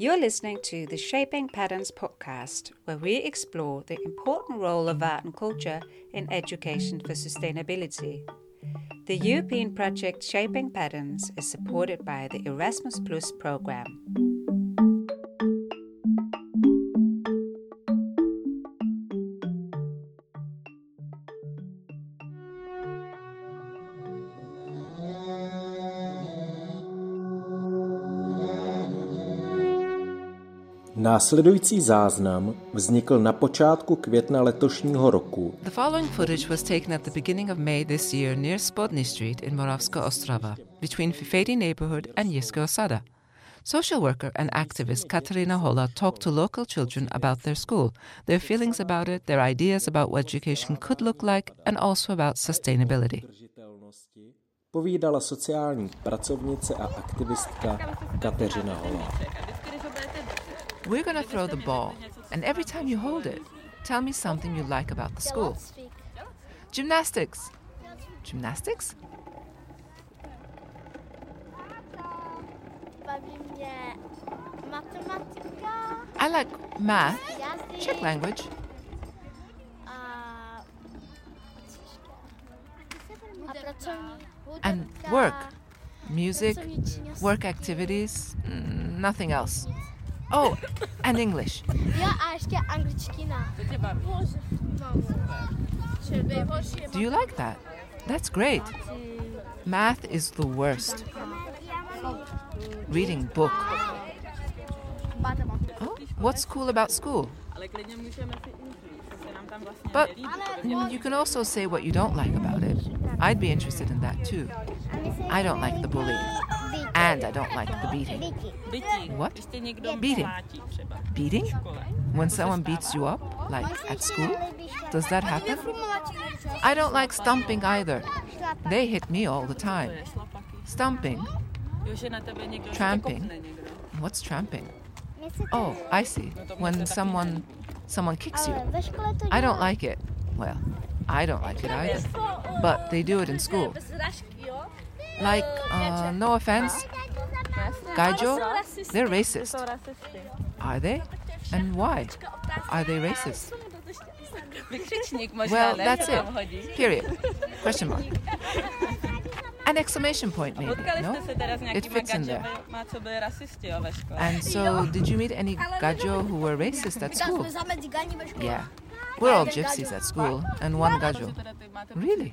You're listening to the Shaping Patterns podcast, where we explore the important role of art and culture in education for sustainability. The European project Shaping Patterns is supported by the Erasmus Plus program. Následující záznam vznikl na počátku května letošního roku. The following footage was taken at the beginning of May this year near Spodny Street in Moravska Ostrava, between Fifedi neighborhood and Jiska Osada. Social worker and activist Katarina Hola talked to local children about their school, their feelings about it, their ideas about what education could look like, and also about sustainability. Povídala sociální pracovnice a aktivistka Kateřina Hola. We're going to throw the ball, and every time you hold it, tell me something you like about the school. Gymnastics. Gymnastics? I like math, Czech language, and work, music, work activities, mm, nothing else. Oh, and English. Jo, a ještě. Do you like that? That's great. Math is the worst. Reading book. Oh, what's cool about school? But you can also say what you don't like about it. I'd be interested in that too. I don't like the bullying. And I don't like the beating. What? Beating. Beating? When someone beats you up, like at school? Does that happen? I don't like stomping either. They hit me all the time. Stomping. Tramping? What's tramping? Oh, I see. When someone someone kicks you. Ve škole to I don't like it. Well, I don't like it either. But they do it in school. Like, uh, no offense, Gajo, they're racist. Are they? And why? Are they racist? Well, that's it. Period. Question mark. An exclamation point, maybe. No? It fits in there. And so, did you meet any Gajo who were racist at school? Yeah. We're all gypsies at school, and one Gajo. Really?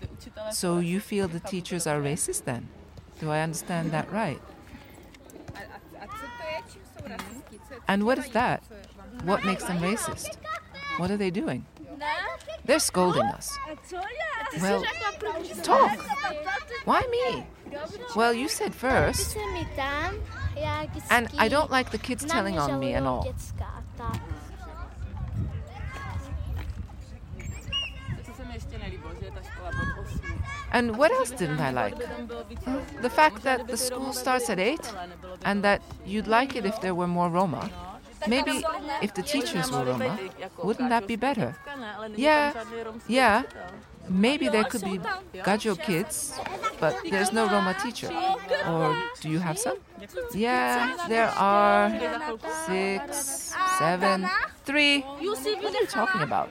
So you feel the teachers are racist then? Do I understand that right? And what is that? What makes them racist? What are they doing? They're scolding us. Well, talk. Why me? Well, you said first. And I don't like the kids telling on me and all. And what else didn't I like? The fact that the school starts at 8 and that you'd like it if there were more Roma. Maybe if the teachers were Roma, wouldn't that be better? Yeah, yeah. Maybe there could be Gajo kids, but there's no Roma teacher. Or do you have some? Yeah, there are six, seven, three. What are you talking about?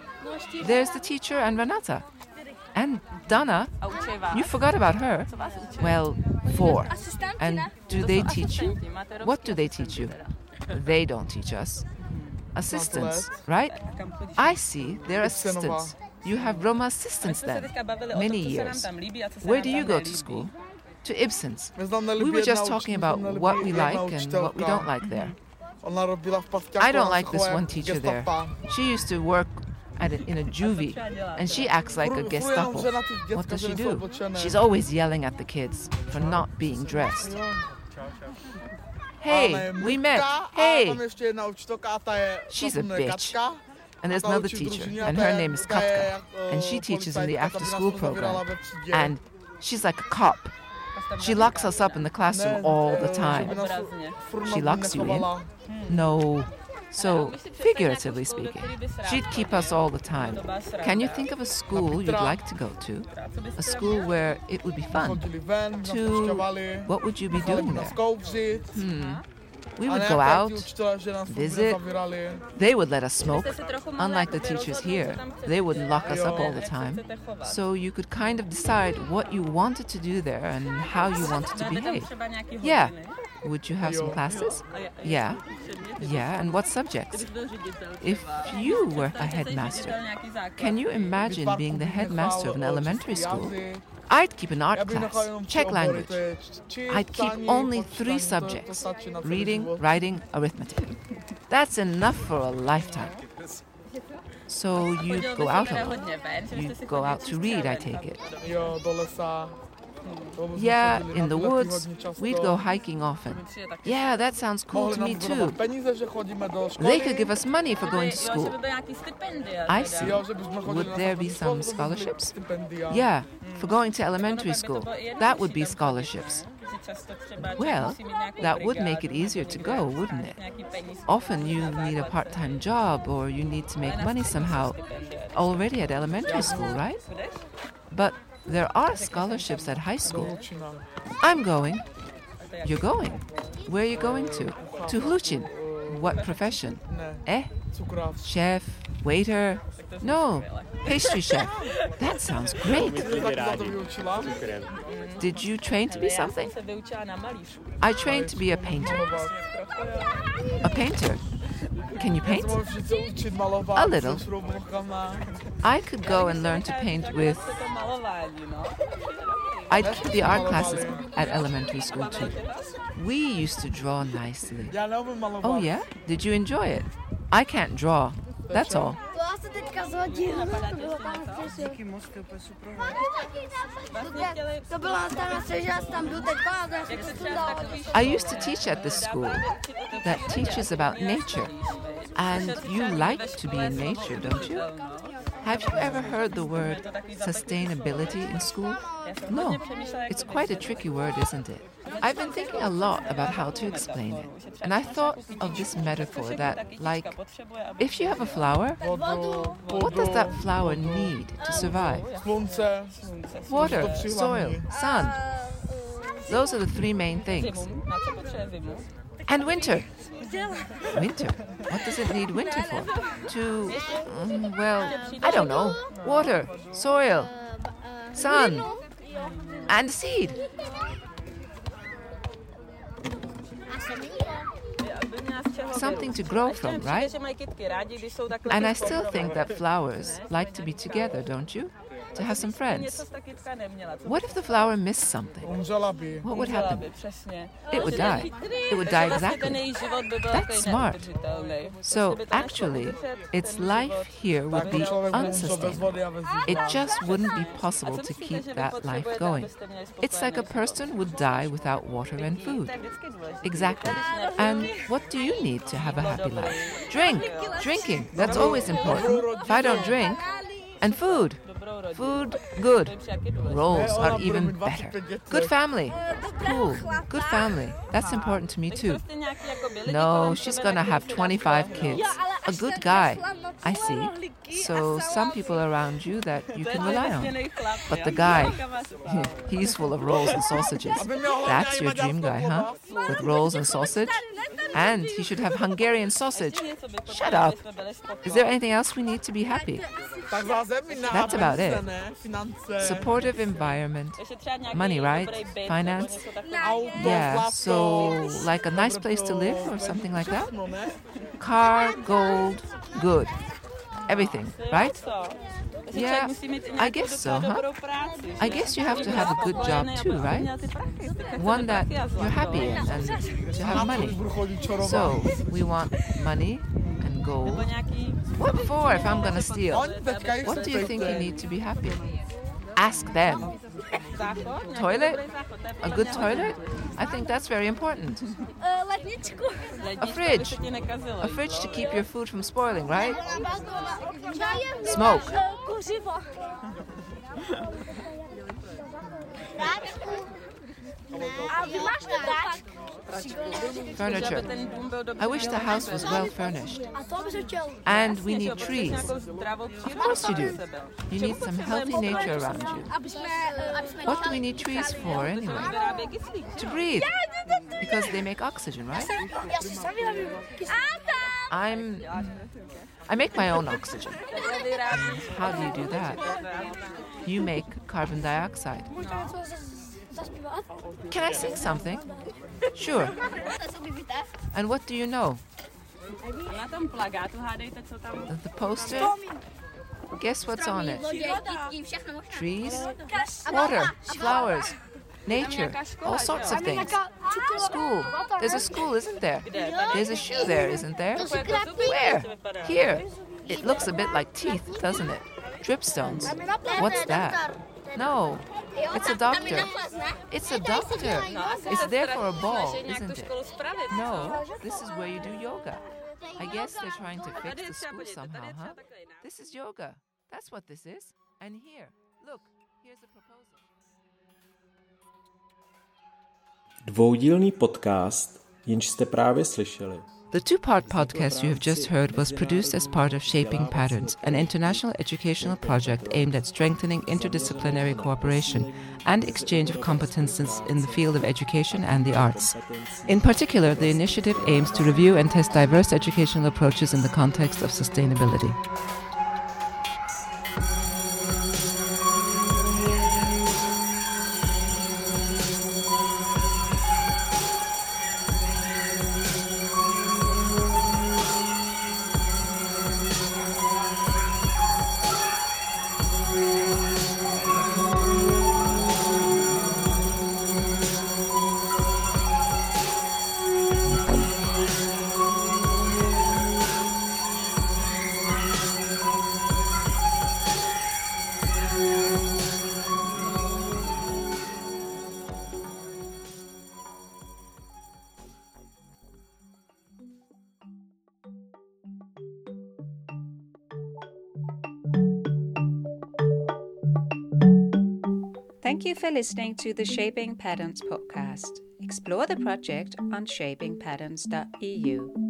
There's the teacher and Renata. And Dana. You forgot about her. Well, four. And do they teach you? What do they teach you? They don't teach us. Assistants, right? I see, they're assistants. You have Roma assistants then. Many years. Where do you go to school? To Ibsen's. We were just talking about what we like and what we don't like there. I don't like this one teacher there. She used to work at a, in a juvie, and she acts like a Gestapo. What does she do? She's always yelling at the kids for not being dressed. Hey, we met. Hey! She's a bitch. And there's another teacher, and her name is Katka, and she teaches in the after school program. And she's like a cop. She locks us up in the classroom all the time. She locks you in? No. So, figuratively speaking, she'd keep us all the time. Can you think of a school you'd like to go to? A school where it would be fun? To what would you be doing there? Hmm. We would go out, ti učitelé, že nás furt visit. They would let us smoke, unlike the teachers here. They wouldn't lock us up all the time. So you could kind of decide what you wanted to do there and how you wanted to behave. Yeah. Would you have some classes? Yeah. Yeah, and what subjects? If you were a headmaster, can you imagine being the headmaster of an elementary school? I'd keep an art class, Czech language. to je č- I'd keep only three to- to subjects stačí na celý reading, writing, arithmetic. That's enough for a lifetime. So you'd go out a lot. You'd go out to read, I take it. Jo, do lesa. To jsme Yeah, in the woods, we'd go hiking often. Yeah, that sounds cool to me too. peníze, že chodíme do školy. They could give us money for going to school. I see. Jo, že bychom chodili Would there be some scholarships? Yeah, for going to elementary school. That would be scholarships. Well, that would make it easier to go, wouldn't it? Often you need a part time job or you need to make money somehow already at elementary school, right? But there are scholarships at high school. I'm going. You're going. Where are you going to? To Hlučín. What profession? Eh? Chef? Waiter? No, pastry chef. That sounds great. Did you train to be something? I trained to be a painter. A painter? Can you paint? A little. I could go and learn to paint with. I'd keep the art classes at elementary school too. We used to draw nicely. Oh, yeah? Did you enjoy it? I can't draw. That's all. I used to teach at this school that teaches about nature. And you like to be in nature, don't you? Have you ever heard the word sustainability in school? No. It's quite a tricky word, isn't it? I've been thinking a lot about how to explain it. And I thought of this metaphor that, like, if you have a flower, what does that flower need to survive? Water, soil, sun. Those are the three main things. And winter. Winter? What does it need winter for? To, mm, well, I don't know. Water, soil, sun, and seed. Something to grow from, right? And I still think that flowers like to be together, don't you? To have some friends. What if the flower missed something? What would happen? It would die. It would die exactly. That's smart. So actually, its life here would be Člověk by umřel bez unsustainable. vody a bez It just wouldn't be possible to keep that life going. It's like a person would die without water and food. Exactly. And what do you need to have a happy life? Drink. Drinking. That's always important. If I don't drink, and food. Food, good. Rolls are even better. Good family. Cool. Good family. That's important to me too. No, she's gonna have 25 kids. A good guy. I see. So some people around you that you can rely on. But the guy, he's full of rolls and sausages. That's your dream guy, huh? With rolls and sausage? And he should have Hungarian sausage. Shut up. Is there anything else we need to be happy? That's about it. Supportive environment. Money, right? Finance? Yeah, so like a nice place to live or something like that? Car, gold, good. Everything, right? Yeah, I guess so, huh? I guess you have to have a good job too, right? One that you're happy in and to have money. Budu chodit čorovat. So, we want money and gold. What for if I'm gonna steal? Oni teďka jich What do you think you need to be happy? Ask them. Toilet? A good toilet? I think that's very important. A fridge. A fridge to keep your food from spoiling, right? Čajem. Smoke. Furniture. I wish the house was well furnished. And we need trees. Of course you do. You need some healthy nature around you. What do we need trees for anyway? To breathe. Because they make oxygen, right? I'm. I make my own oxygen. How do you do that? You make carbon dioxide. Can I sing something? Sure. And what do you know? The, the poster? Guess what's on it? Trees, water, flowers, nature, all sorts of things. School. There's a school, isn't there? There's a shoe there, isn't there? Where? Here. It looks a bit like teeth, doesn't it? Dripstones. What's that? No, it's a doctor. It's a doctor. It's there for a ball, isn't it? No, this is where you do yoga. I guess they're trying to fix the school somehow, huh? This is yoga. That's what this is. And here, look, here's a proposal. Dvoudílný podcast, jenž jste právě slyšeli, The two part podcast you have just heard was produced as part of Shaping Patterns, an international educational project aimed at strengthening interdisciplinary cooperation and exchange of competences in the field of education and the arts. In particular, the initiative aims to review and test diverse educational approaches in the context of sustainability. Thank you for listening to the Shaping Patterns podcast. Explore the project on shapingpatterns.eu.